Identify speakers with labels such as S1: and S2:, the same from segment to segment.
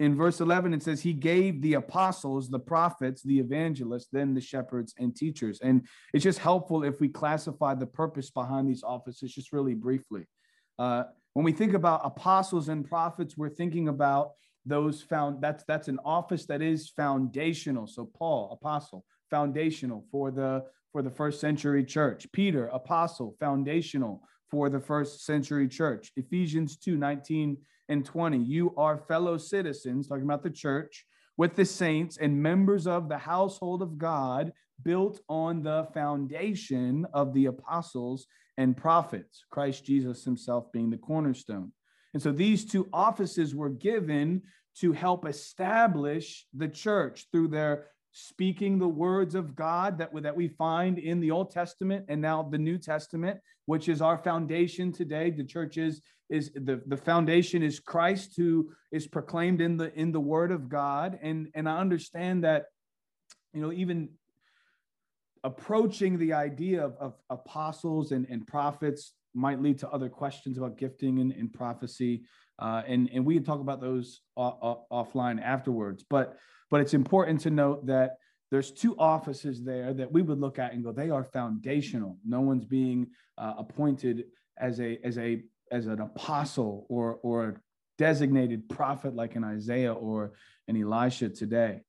S1: in verse 11 it says he gave the apostles the prophets the evangelists then the shepherds and teachers. And it's just helpful if we classify the purpose behind these offices just really briefly. Uh, when we think about apostles and prophets we're thinking about those found that's that's an office that is foundational. So paul apostle foundational for the for the first century church. Peter apostle foundational for the first century church. Ephesians 2 19 and 20. You are fellow citizens, talking about the church, with the saints and members of the household of God, built on the foundation of the apostles and prophets, Christ Jesus himself being the cornerstone. And so these two offices were given to help establish the church through their speaking the words of God that, that we find in the Old Testament and now the New Testament, which is our foundation today. The church is, is the, the foundation is Christ who is proclaimed in the in the word of God. And, and I understand that, you know, even approaching the idea of, of apostles and, and prophets might lead to other questions about gifting and, and prophecy. Uh, and, and we can talk about those off, offline afterwards. But but it's important to note that there's two offices there that we would look at and go, they are foundational. No one's being uh, appointed as a as a as an apostle or or a designated prophet like an Isaiah or an Elisha today.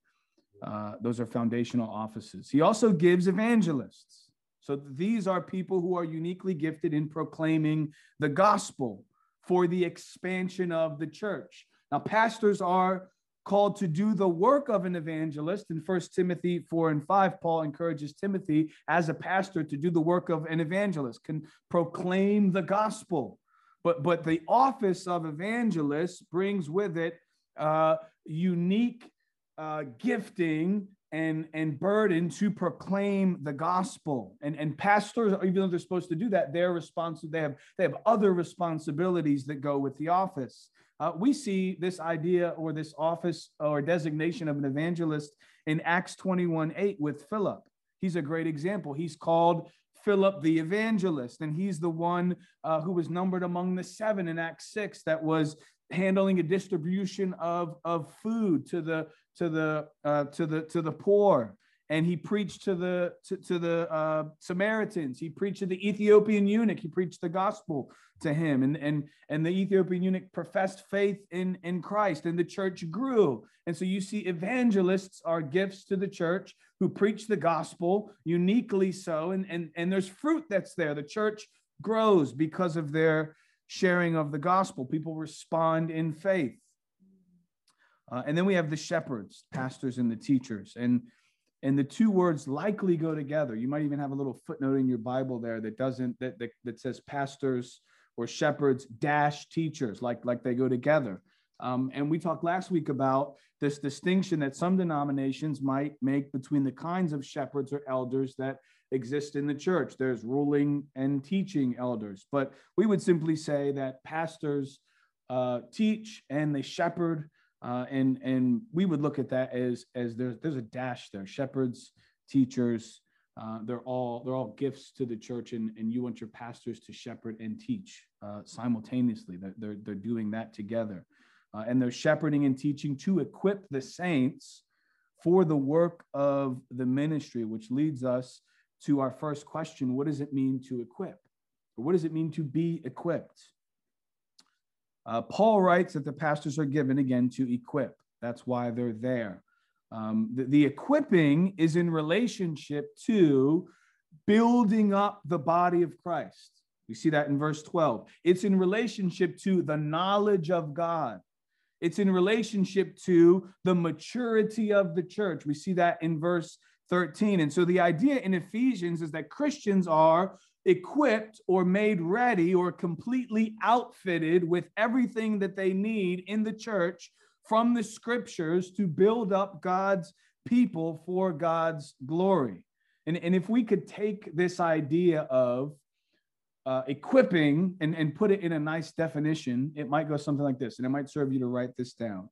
S1: Uh, those are foundational offices. He also gives evangelists. So these are people who are uniquely gifted in proclaiming the gospel for the expansion of the church. Now, pastors are called to do the work of an evangelist. In First Timothy 4 and 5, Paul encourages Timothy as a pastor to do the work of an evangelist, can proclaim the gospel. But, but the office of evangelist brings with it uh, unique uh, gifting and, and burden to proclaim the gospel. And, and pastors, even though they're supposed to do that, they're responsible. They have, they have other responsibilities that go with the office. Uh, we see this idea or this office or designation of an evangelist in Acts 21 8 with Philip. He's a great example. He's called Philip the evangelist, and he's the one uh, who was numbered among the seven in Acts 6 that was handling a distribution of, of food to the to the uh, to the to the poor and he preached to the to, to the uh, Samaritans. He preached to the Ethiopian eunuch. He preached the gospel to him, and and and the Ethiopian eunuch professed faith in in Christ, and the church grew. And so you see, evangelists are gifts to the church who preach the gospel uniquely so, and and and there's fruit that's there. The church grows because of their sharing of the gospel. People respond in faith. Uh, and then we have the shepherds, pastors, and the teachers, and and the two words likely go together. You might even have a little footnote in your Bible there that doesn't that that, that says pastors or shepherds dash teachers, like like they go together. Um, and we talked last week about this distinction that some denominations might make between the kinds of shepherds or elders that exist in the church. There's ruling and teaching elders, but we would simply say that pastors uh, teach and they shepherd uh, and and we would look at that as as there's there's a dash there. Shepherds, teachers, uh, they're all they're all gifts to the church, and, and you want your pastors to shepherd and teach uh, simultaneously. They're, they're they're doing that together, uh, and they're shepherding and teaching to equip the saints for the work of the ministry, which leads us to our first question: What does it mean to equip? Or what does it mean to be equipped? Uh, Paul writes that the pastors are given again to equip. That's why they're there. Um, the, the equipping is in relationship to building up the body of Christ. We see that in verse 12. It's in relationship to the knowledge of God. It's in relationship to the maturity of the church. We see that in verse 13. And so the idea in Ephesians is that Christians are equipped or made ready or completely outfitted with everything that they need in the church from the scriptures to build up God's people for God's glory. And, and if we could take this idea of uh, equipping and, and put it in a nice definition, it might go something like this, and it might serve you to write this down.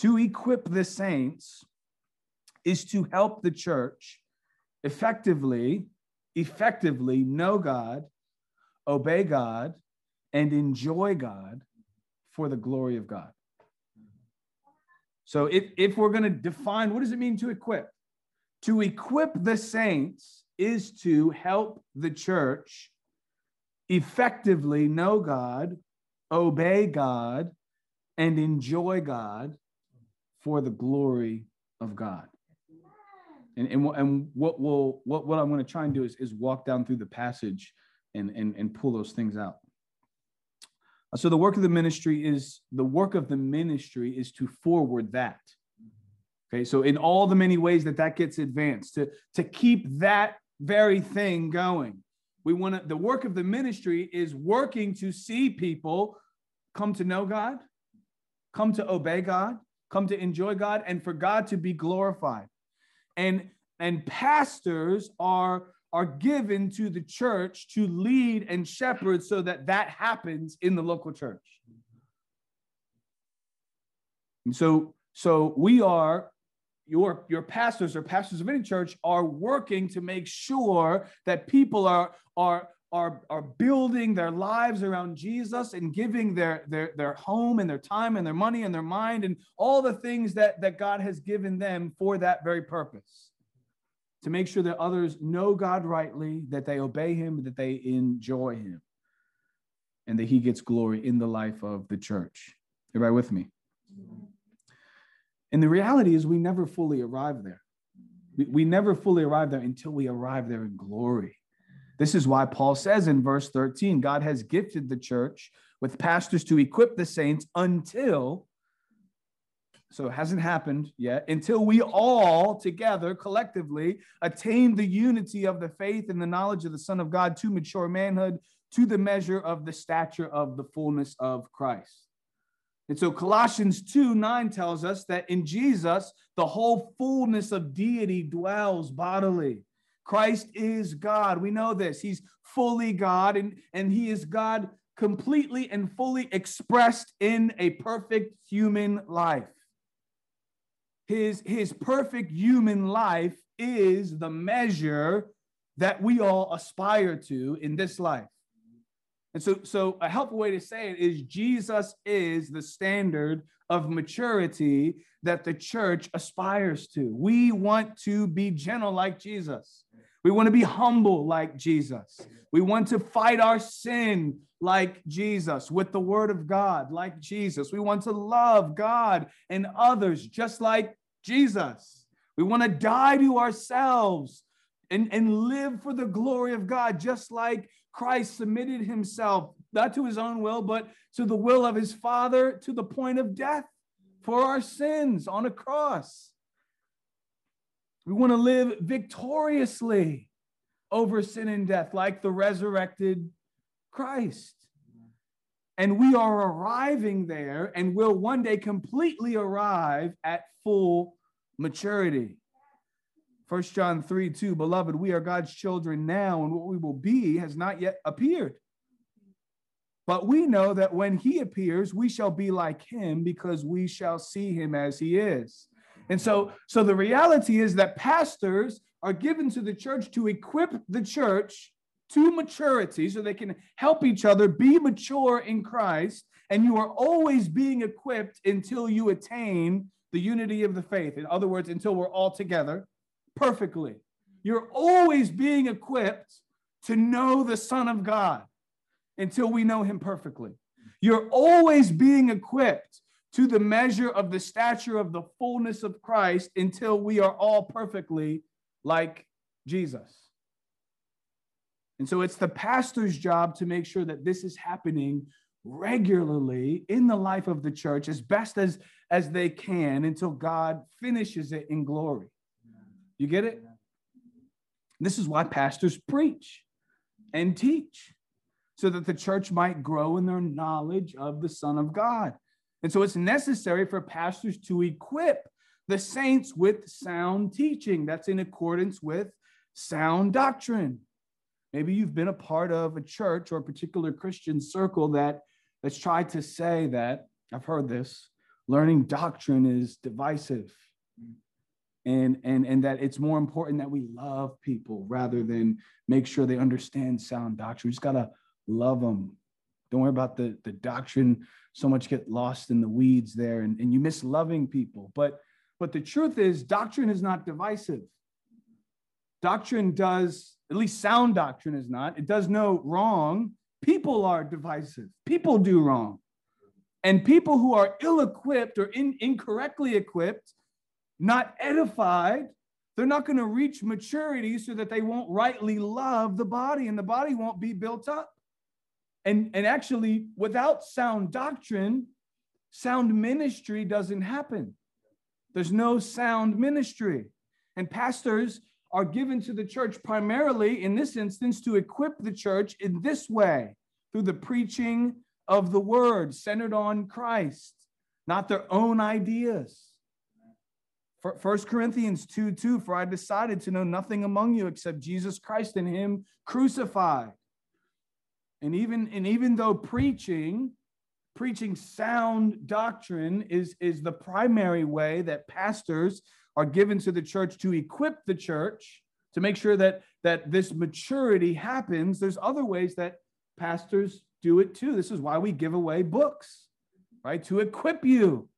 S1: To equip the saints is to help the church effectively effectively know God, obey God, and enjoy God for the glory of God. So if, if we're going to define what does it mean to equip? To equip the saints is to help the church effectively know God, obey God, and enjoy God for the glory of God. And, and, and what will what, what I'm going to try and do is, is walk down through the passage and, and, and pull those things out. So the work of the ministry is the work of the ministry is to forward that. Okay, so in all the many ways that that gets advanced, to, to keep that very thing going. We want to, the work of the ministry is working to see people come to know God, come to obey God, come to enjoy God, and for God to be glorified. And, and pastors are are given to the church to lead and shepherd so that that happens in the local church. And so, so we are your your pastors or pastors of any church are working to make sure that people are are are, are building their lives around Jesus and giving their, their, their home and their time and their money and their mind and all the things that, that God has given them for that very purpose to make sure that others know God rightly, that they obey him, that they enjoy him, and that he gets glory in the life of the church. Everybody with me? And the reality is, we never fully arrive there. We, we never fully arrive there until we arrive there in glory. This is why Paul says in verse 13 God has gifted the church with pastors to equip the saints until so it hasn't happened yet until we all together collectively attain the unity of the faith and the knowledge of the Son of God to mature manhood, to the measure of the stature of the fullness of Christ. And so Colossians 2 9 tells us that in Jesus, the whole fullness of deity dwells bodily. Christ is God. We know this. He's fully God, and, and He is God completely and fully expressed in a perfect human life his, his perfect human life is the measure that we all aspire to in this life. And so, so a helpful way to say it is Jesus is the standard of maturity that the church aspires to. We want to be gentle like Jesus. We want to be humble like Jesus. We want to fight our sin like Jesus with the word of God like Jesus. We want to love God and others just like Jesus. We want to die to ourselves and, and live for the glory of God, just like Christ submitted himself, not to his own will, but to the will of his Father to the point of death for our sins on a cross. We want to live victoriously over sin and death, like the resurrected Christ. And we are arriving there and will one day completely arrive at full maturity. First John 3 2, beloved, we are God's children now, and what we will be has not yet appeared. But we know that when he appears, we shall be like him because we shall see him as he is. And so, so the reality is that pastors are given to the church to equip the church to maturity so they can help each other be mature in Christ. And you are always being equipped until you attain the unity of the faith. In other words, until we're all together perfectly. You're always being equipped to know the Son of God until we know him perfectly. You're always being equipped to the measure of the stature of the fullness of Christ until we are all perfectly like Jesus. And so it's the pastor's job to make sure that this is happening regularly in the life of the church as best as, as they can until God finishes it in glory. You get it? This is why pastors preach and teach so that the church might grow in their knowledge of the Son of God. And so it's necessary for pastors to equip the saints with sound teaching that's in accordance with sound doctrine. Maybe you've been a part of a church or a particular Christian circle that that's tried to say that I've heard this learning doctrine is divisive and and and that it's more important that we love people rather than make sure they understand sound doctrine. We just gotta love them. Don't worry about the, the doctrine. So much get lost in the weeds there and, and you miss loving people. But but the truth is, doctrine is not divisive. Doctrine does, at least sound doctrine is not, it does no wrong. People are divisive. People do wrong. And people who are ill equipped or in, incorrectly equipped, not edified, they're not going to reach maturity so that they won't rightly love the body and the body won't be built up. And, and actually, without sound doctrine, sound ministry doesn't happen. There's no sound ministry. And pastors are given to the church primarily, in this instance, to equip the church in this way through the preaching of the word centered on Christ, not their own ideas. First Corinthians 2 2, for I decided to know nothing among you except Jesus Christ and Him crucified. And even, and even though preaching, preaching sound doctrine is, is the primary way that pastors are given to the church to equip the church to make sure that, that this maturity happens, there's other ways that pastors do it too. This is why we give away books, right? To equip you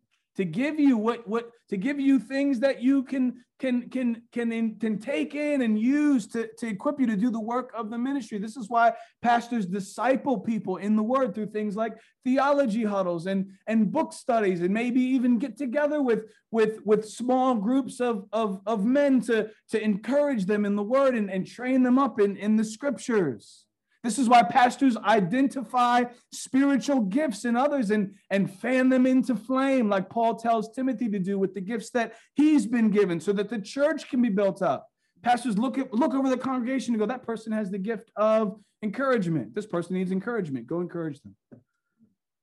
S1: to give you what what to give you things that you can can can can in, can take in and use to, to equip you to do the work of the ministry. This is why pastors disciple people in the word through things like theology huddles and and book studies and maybe even get together with with with small groups of of, of men to to encourage them in the word and, and train them up in in the scriptures this is why pastors identify spiritual gifts in others and, and fan them into flame, like Paul tells Timothy to do with the gifts that he's been given, so that the church can be built up. Pastors look at look over the congregation and go, that person has the gift of encouragement. This person needs encouragement. Go encourage them.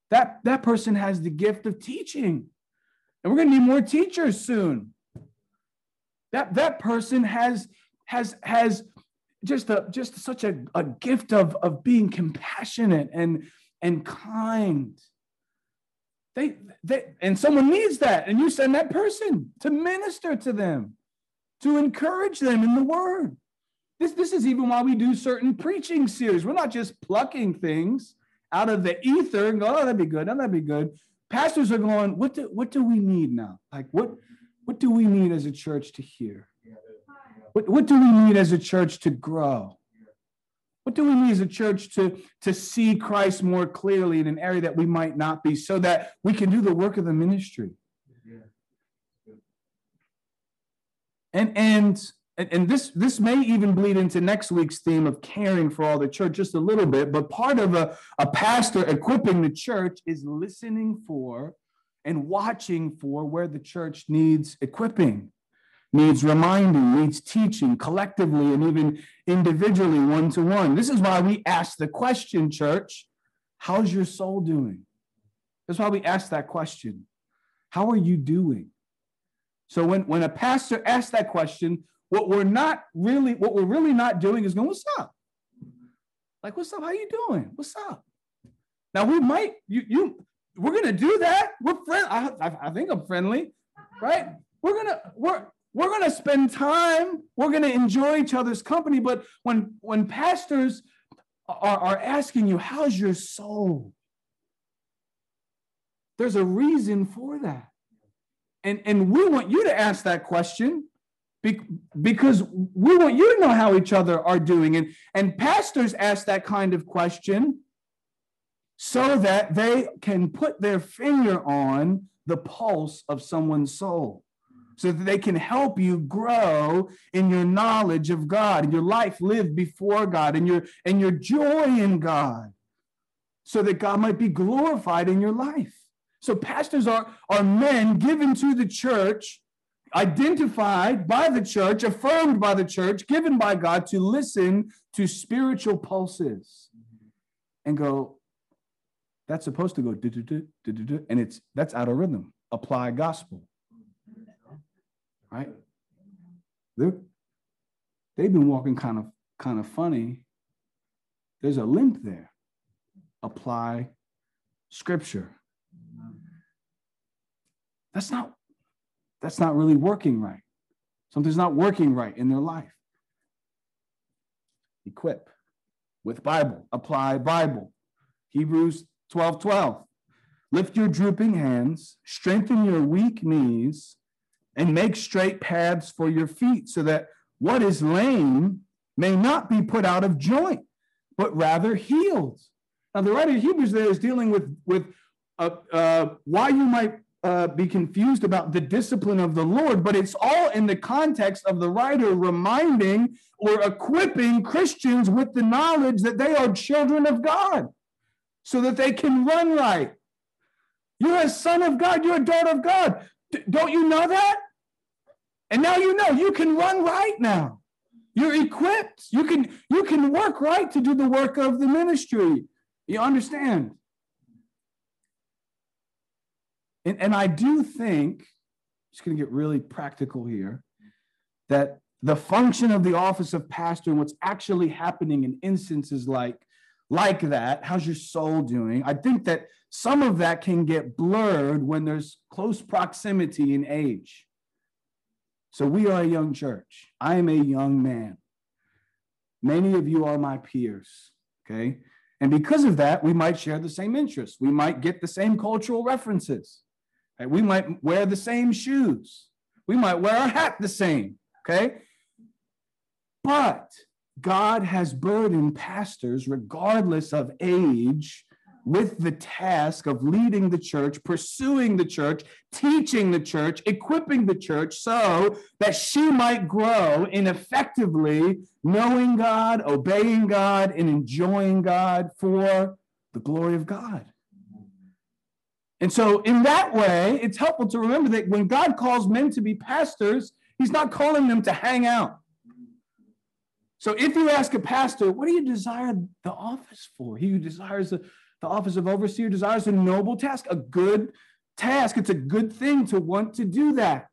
S1: That, that person has the gift of teaching. And we're going to need more teachers soon. That, that person has, has, has just a just such a, a gift of of being compassionate and and kind. They, they and someone needs that and you send that person to minister to them to encourage them in the word. This this is even why we do certain preaching series. We're not just plucking things out of the ether and go oh that'd be good oh, that'd be good. Pastors are going what do what do we need now? Like what what do we need as a church to hear what, what do we need as a church to grow? What do we need as a church to, to see Christ more clearly in an area that we might not be so that we can do the work of the ministry? And, and and this this may even bleed into next week's theme of caring for all the church just a little bit but part of a, a pastor equipping the church is listening for and watching for where the church needs equipping needs reminding, needs teaching collectively and even individually, one to one. This is why we ask the question, church how's your soul doing? That's why we ask that question. How are you doing? So when, when a pastor asks that question, what we're not really, what we're really not doing is going, what's up? Like, what's up? How you doing? What's up? Now we might, you, you, we're gonna do that. We're friend. I, I, I think I'm friendly, right? We're gonna, we're we're going to spend time we're going to enjoy each other's company but when when pastors are, are asking you how's your soul? There's a reason for that. And and we want you to ask that question because we want you to know how each other are doing. And and pastors ask that kind of question so that they can put their finger on the pulse of someone's soul so that they can help you grow in your knowledge of God and your life lived before God and your and your joy in God so that God might be glorified in your life. So pastors are, are men given to the church, identified by the church, affirmed by the church, given by God to listen to spiritual pulses and go, that's supposed to go, and it's that's out of rhythm. Apply gospel right? They're, they've been walking kind of kind of funny. There's a limp there. Apply scripture. That's not that's not really working right. Something's not working right in their life. Equip with Bible, apply Bible. Hebrews 12 12. Lift your drooping hands, strengthen your weak knees, and make straight paths for your feet, so that what is lame may not be put out of joint, but rather healed. Now, the writer of Hebrews there is dealing with, with uh, uh, why you might uh, be confused about the discipline of the Lord, but it's all in the context of the writer reminding or equipping Christians with the knowledge that they are children of God so that they can run right. You're a son of God, you're a daughter of God. D- don't you know that? And now you know you can run right now. You're equipped. You can you can work right to do the work of the ministry. You understand? And, and I do think, just to get really practical here, that the function of the office of pastor and what's actually happening in instances like like that how's your soul doing i think that some of that can get blurred when there's close proximity in age so we are a young church. I am a young man. Many of you are my peers okay? And because of that we might share the same interests. We might get the same cultural references. Right? we might wear the same shoes. We might wear our hat the same okay? But God has burdened pastors, regardless of age, with the task of leading the church, pursuing the church, teaching the church, equipping the church so that she might grow in effectively knowing God, obeying God, and enjoying God for the glory of God. And so, in that way, it's helpful to remember that when God calls men to be pastors, He's not calling them to hang out. So if you ask a pastor, what do you desire the office for? He who desires the, the office of overseer desires a noble task, a good task. It's a good thing to want to do that.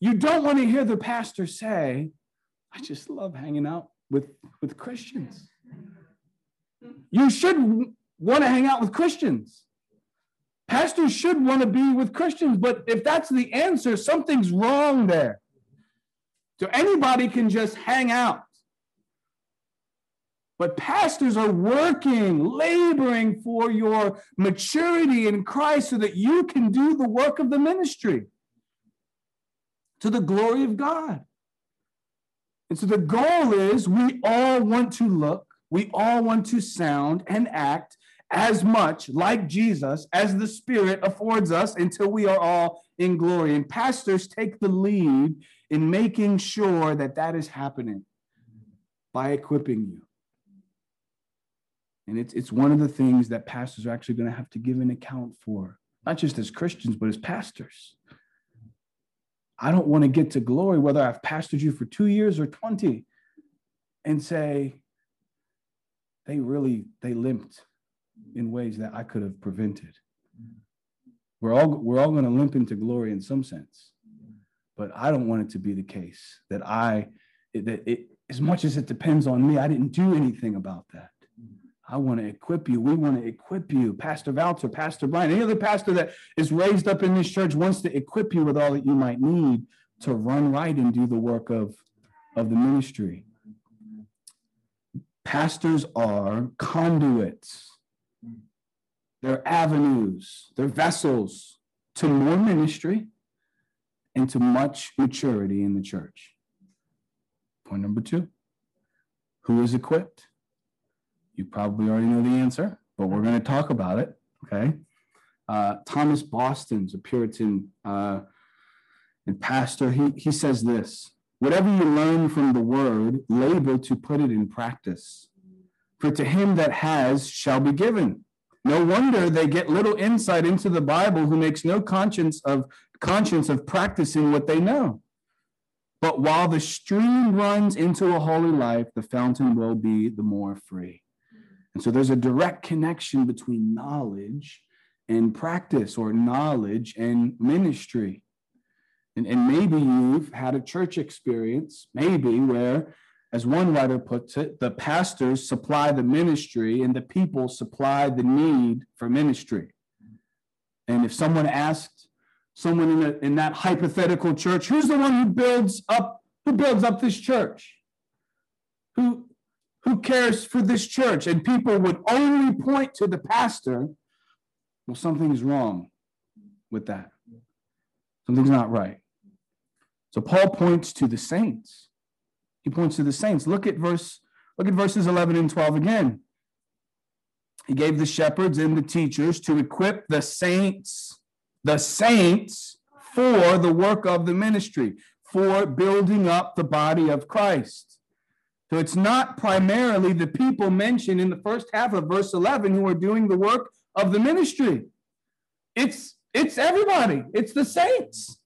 S1: You don't want to hear the pastor say, I just love hanging out with, with Christians. You should want to hang out with Christians. Pastors should want to be with Christians, but if that's the answer, something's wrong there. So anybody can just hang out. But pastors are working, laboring for your maturity in Christ so that you can do the work of the ministry to the glory of God. And so the goal is we all want to look, we all want to sound and act as much like Jesus as the Spirit affords us until we are all in glory. And pastors take the lead in making sure that that is happening by equipping you. And it's, it's one of the things that pastors are actually going to have to give an account for, not just as Christians, but as pastors. I don't want to get to glory, whether I've pastored you for two years or 20, and say, they really, they limped in ways that I could have prevented. We're all, we're all going to limp into glory in some sense, but I don't want it to be the case that I, that it, as much as it depends on me, I didn't do anything about that. I want to equip you. We want to equip you. Pastor Valter, Pastor Brian, any other pastor that is raised up in this church wants to equip you with all that you might need to run right and do the work of, of the ministry. Pastors are conduits, they're avenues, they're vessels to more ministry and to much maturity in the church. Point number two who is equipped? You probably already know the answer, but we're going to talk about it. Okay. Uh, Thomas Boston's a Puritan uh, and pastor. He, he says this Whatever you learn from the word, labor to put it in practice. For to him that has shall be given. No wonder they get little insight into the Bible who makes no conscience of conscience of practicing what they know. But while the stream runs into a holy life, the fountain will be the more free. And so there's a direct connection between knowledge and practice or knowledge and ministry. And, and maybe you've had a church experience, maybe where, as one writer puts it, the pastors supply the ministry and the people supply the need for ministry. And if someone asked someone in, a, in that hypothetical church, who's the one who builds up, who builds up this church? Who, who cares for this church? And people would only point to the pastor. Well, something's wrong with that. Something's not right. So Paul points to the saints. He points to the saints. Look at verse, look at verses 11 and 12 again. He gave the shepherds and the teachers to equip the saints, the saints for the work of the ministry, for building up the body of Christ. So it's not primarily the people mentioned in the first half of verse 11 who are doing the work of the ministry. It's it's everybody. It's the saints.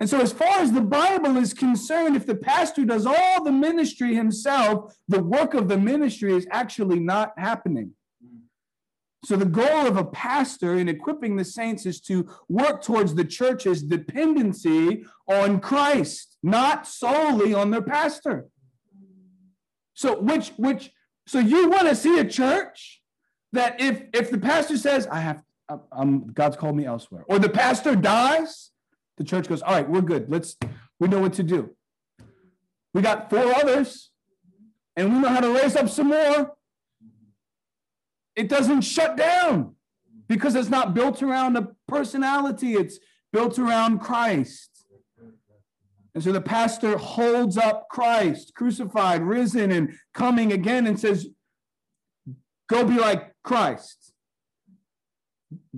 S1: And so, as far as the Bible is concerned, if the pastor does all the ministry himself, the work of the ministry is actually not happening. So, the goal of a pastor in equipping the saints is to work towards the church's dependency on Christ, not solely on their pastor. So, which, which, so you want to see a church that if if the pastor says, "I have, I'm, God's called me elsewhere," or the pastor dies, the church goes, "All right, we're good. Let's, we know what to do. We got four others, and we know how to raise up some more." it doesn't shut down because it's not built around a personality, it's built around Christ. And so the pastor holds up Christ, crucified, risen, and coming again, and says, Go be like Christ.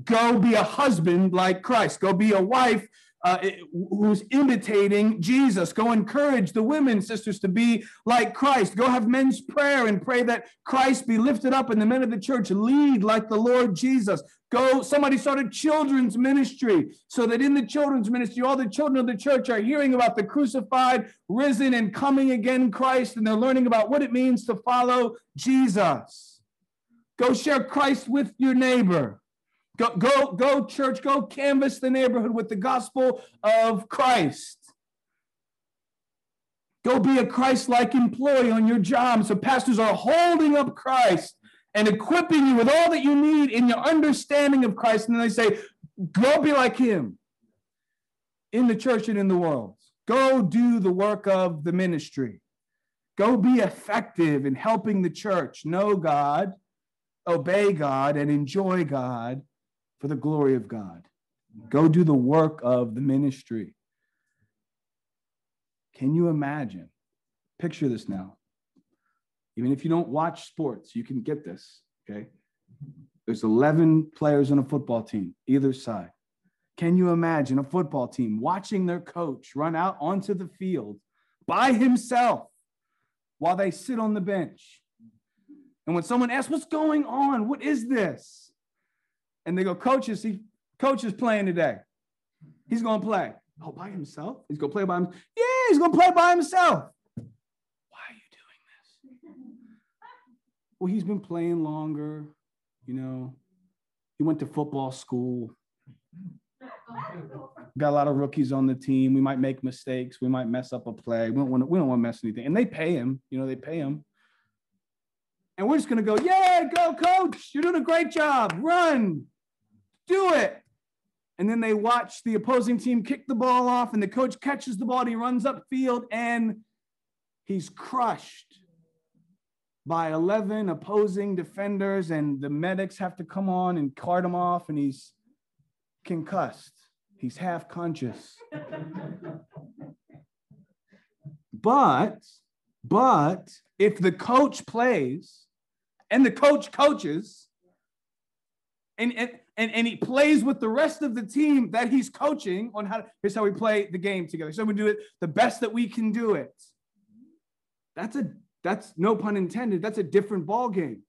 S1: Go be a husband like Christ. Go be a wife uh, who's imitating Jesus. Go encourage the women, sisters, to be like Christ. Go have men's prayer and pray that Christ be lifted up and the men of the church lead like the Lord Jesus. Go, somebody started children's ministry so that in the children's ministry, all the children of the church are hearing about the crucified, risen, and coming again Christ, and they're learning about what it means to follow Jesus. Go share Christ with your neighbor. Go, go, go, church, go canvass the neighborhood with the gospel of Christ. Go be a Christ like employee on your job. So, pastors are holding up Christ and equipping you with all that you need in your understanding of Christ. And then they say, Go be like him in the church and in the world. Go do the work of the ministry. Go be effective in helping the church know God, obey God, and enjoy God for the glory of God. Go do the work of the ministry. Can you imagine? Picture this now. Even if you don't watch sports, you can get this, okay? There's 11 players on a football team, either side. Can you imagine a football team watching their coach run out onto the field by himself while they sit on the bench? And when someone asks, What's going on? What is this? and they go, Coach is he coach is playing today. He's gonna play. Oh, by himself? He's gonna play by himself. Yeah, he's gonna play by himself. Why are you doing this? Well, he's been playing longer, you know. He went to football school. Got a lot of rookies on the team. We might make mistakes. We might mess up a play. We don't want to, we don't want to mess anything. And they pay him, you know, they pay him. And we're just going to go, yeah, go, coach. You're doing a great job. Run, do it. And then they watch the opposing team kick the ball off, and the coach catches the ball, and he runs upfield, and he's crushed by 11 opposing defenders, and the medics have to come on and cart him off, and he's concussed. He's half conscious. but, but if the coach plays and the coach coaches, and, and and, and he plays with the rest of the team that he's coaching on how to, here's how we play the game together. So we do it the best that we can do it. That's a that's no pun intended. That's a different ball game.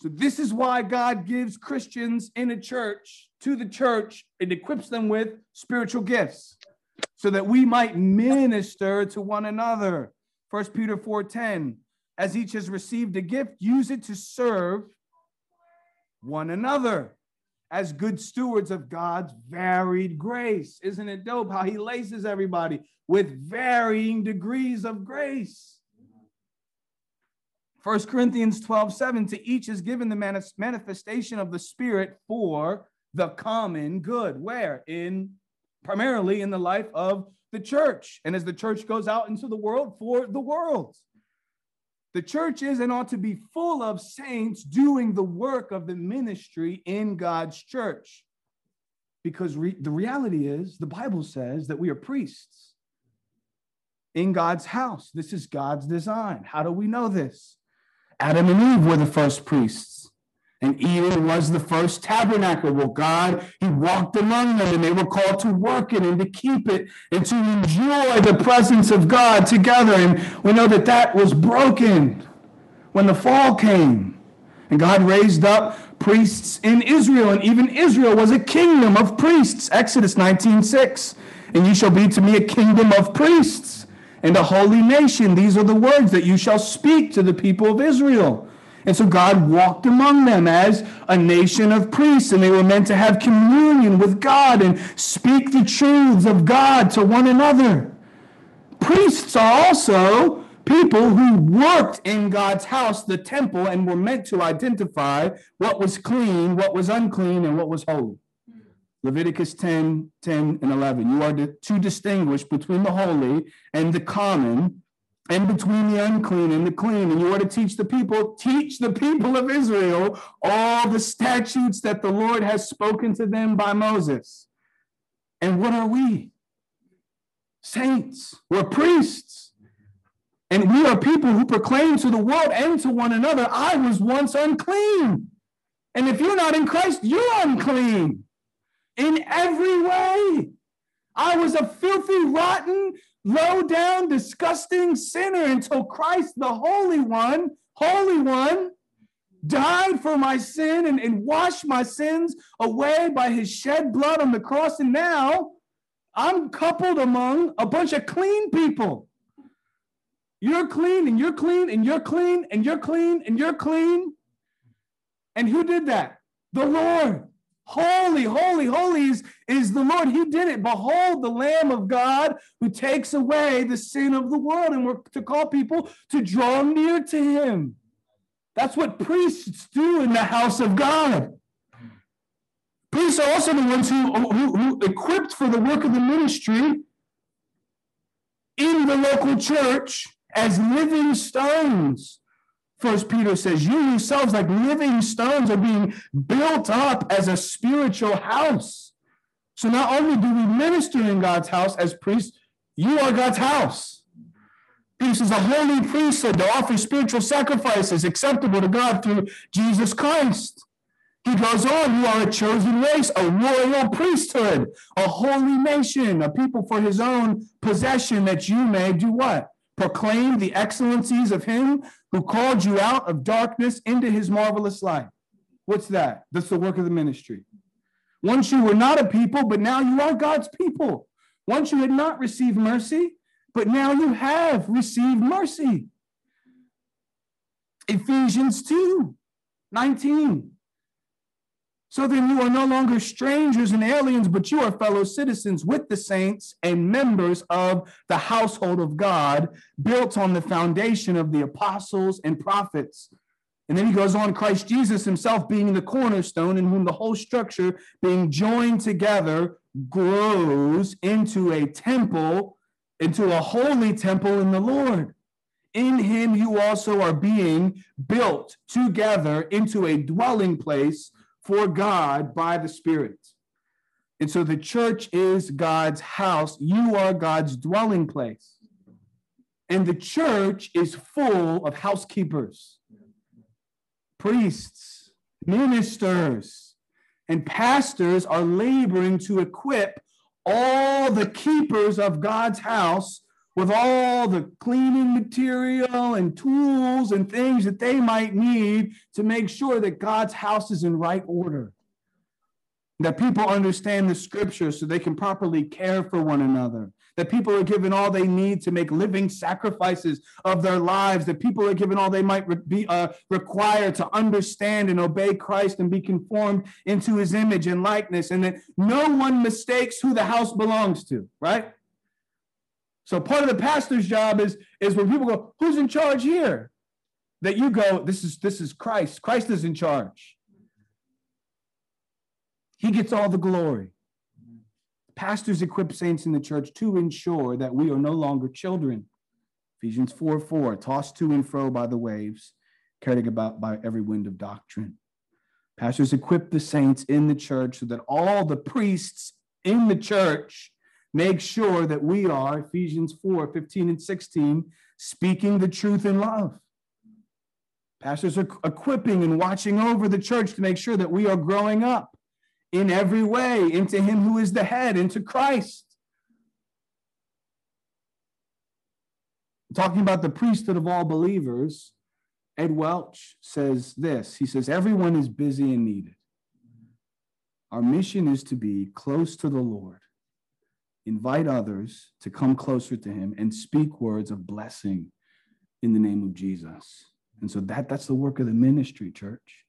S1: So this is why God gives Christians in a church to the church and equips them with spiritual gifts so that we might minister to one another. First Peter 4:10 as each has received a gift use it to serve one another as good stewards of God's varied grace. Isn't it dope how he laces everybody with varying degrees of grace? 1 Corinthians 12, 7, to each is given the manifestation of the Spirit for the common good. Where? In primarily in the life of the church. And as the church goes out into the world for the world. The church is and ought to be full of saints doing the work of the ministry in God's church. Because re- the reality is, the Bible says that we are priests in God's house. This is God's design. How do we know this? Adam and Eve were the first priests. And Eden was the first tabernacle. Well, God, He walked among them and they were called to work it and to keep it and to enjoy the presence of God together. And we know that that was broken when the fall came. And God raised up priests in Israel, and even Israel was a kingdom of priests. Exodus 19 6. And you shall be to me a kingdom of priests and a holy nation. These are the words that you shall speak to the people of Israel. And so God walked among them as a nation of priests, and they were meant to have communion with God and speak the truths of God to one another. Priests are also people who worked in God's house, the temple, and were meant to identify what was clean, what was unclean, and what was holy. Leviticus 10, 10, and 11. You are to distinguish between the holy and the common, and between the unclean and the clean. And you are to teach the people, teach the people of Israel all the statutes that the Lord has spoken to them by Moses. And what are we? Saints. We're priests. And we are people who proclaim to the world and to one another, I was once unclean. And if you're not in Christ, you're unclean in every way. I was a filthy, rotten, low down, disgusting sinner until Christ, the Holy One, Holy One, died for my sin and, and washed my sins away by his shed blood on the cross. And now I'm coupled among a bunch of clean people. You're clean and you're clean and you're clean and you're clean and you're clean. And who did that? The Lord. Holy, holy, holy is, is the Lord. He did it. Behold, the Lamb of God who takes away the sin of the world. And we're to call people to draw near to him. That's what priests do in the house of God. Priests are also the ones who, who, who equipped for the work of the ministry in the local church as living stones First Peter says, You yourselves, like living stones, are being built up as a spiritual house. So not only do we minister in God's house as priests, you are God's house. This is a holy priesthood to offer spiritual sacrifices acceptable to God through Jesus Christ. He goes on, you are a chosen race, a royal priesthood, a holy nation, a people for his own possession, that you may do what? Proclaim the excellencies of him who called you out of darkness into his marvelous light. What's that? That's the work of the ministry. Once you were not a people, but now you are God's people. Once you had not received mercy, but now you have received mercy. Ephesians 2 19. So then you are no longer strangers and aliens, but you are fellow citizens with the saints and members of the household of God, built on the foundation of the apostles and prophets. And then he goes on Christ Jesus himself being the cornerstone, in whom the whole structure being joined together grows into a temple, into a holy temple in the Lord. In him you also are being built together into a dwelling place for God by the Spirit. And so the church is God's house. You are God's dwelling place. And the church is full of housekeepers, priests, ministers, and pastors are laboring to equip all the keepers of God's house with all the cleaning material and tools and things that they might need to make sure that God's house is in right order. That people understand the scripture so they can properly care for one another. That people are given all they need to make living sacrifices of their lives. That people are given all they might be uh, required to understand and obey Christ and be conformed into his image and likeness. And that no one mistakes who the house belongs to, right? So part of the pastor's job is, is when people go, who's in charge here? That you go, this is this is Christ. Christ is in charge. He gets all the glory. Pastors equip saints in the church to ensure that we are no longer children. Ephesians 4 4, tossed to and fro by the waves, carried about by every wind of doctrine. Pastors equip the saints in the church so that all the priests in the church make sure that we are, Ephesians 4 15 and 16, speaking the truth in love. Pastors are equipping and watching over the church to make sure that we are growing up in every way into Him who is the head, into Christ. Talking about the priesthood of all believers, Ed Welch says this He says, Everyone is busy and needed. Our mission is to be close to the Lord, invite others to come closer to Him, and speak words of blessing in the name of Jesus. And so that, that's the work of the ministry, church.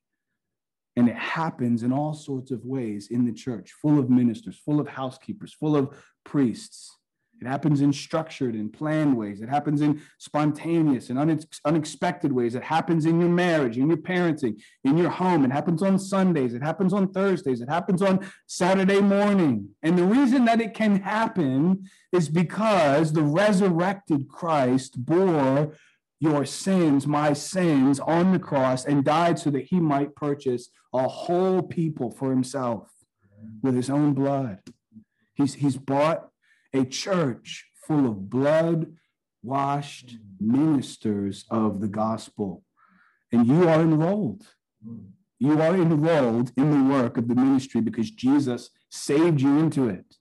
S1: And it happens in all sorts of ways in the church, full of ministers, full of housekeepers, full of priests. It happens in structured and planned ways. It happens in spontaneous and unex- unexpected ways. It happens in your marriage, in your parenting, in your home. It happens on Sundays. It happens on Thursdays. It happens on Saturday morning. And the reason that it can happen is because the resurrected Christ bore your sins, my sins, on the cross and died so that he might purchase a whole people for himself with his own blood. He's, he's bought a church full of blood washed ministers of the gospel. And you are enrolled. You are enrolled in the work of the ministry because Jesus saved you into it.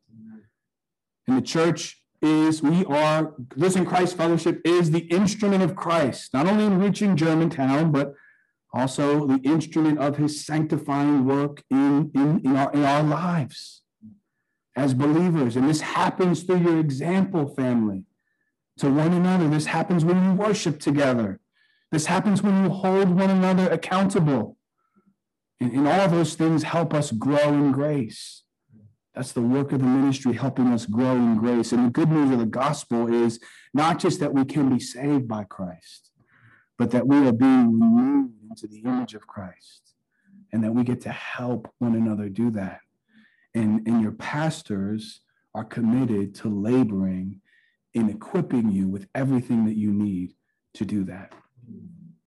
S1: And the church is, we are, this in Christ Fellowship is the instrument of Christ, not only in reaching Germantown, but also the instrument of his sanctifying work in, in, in, our, in our lives as believers. And this happens through your example, family, to one another. This happens when you worship together. This happens when you hold one another accountable. And, and all those things help us grow in grace. That's the work of the ministry, helping us grow in grace. And the good news of the gospel is not just that we can be saved by Christ, but that we are being renewed into the image of Christ and that we get to help one another do that and, and your pastors are committed to laboring in equipping you with everything that you need to do that.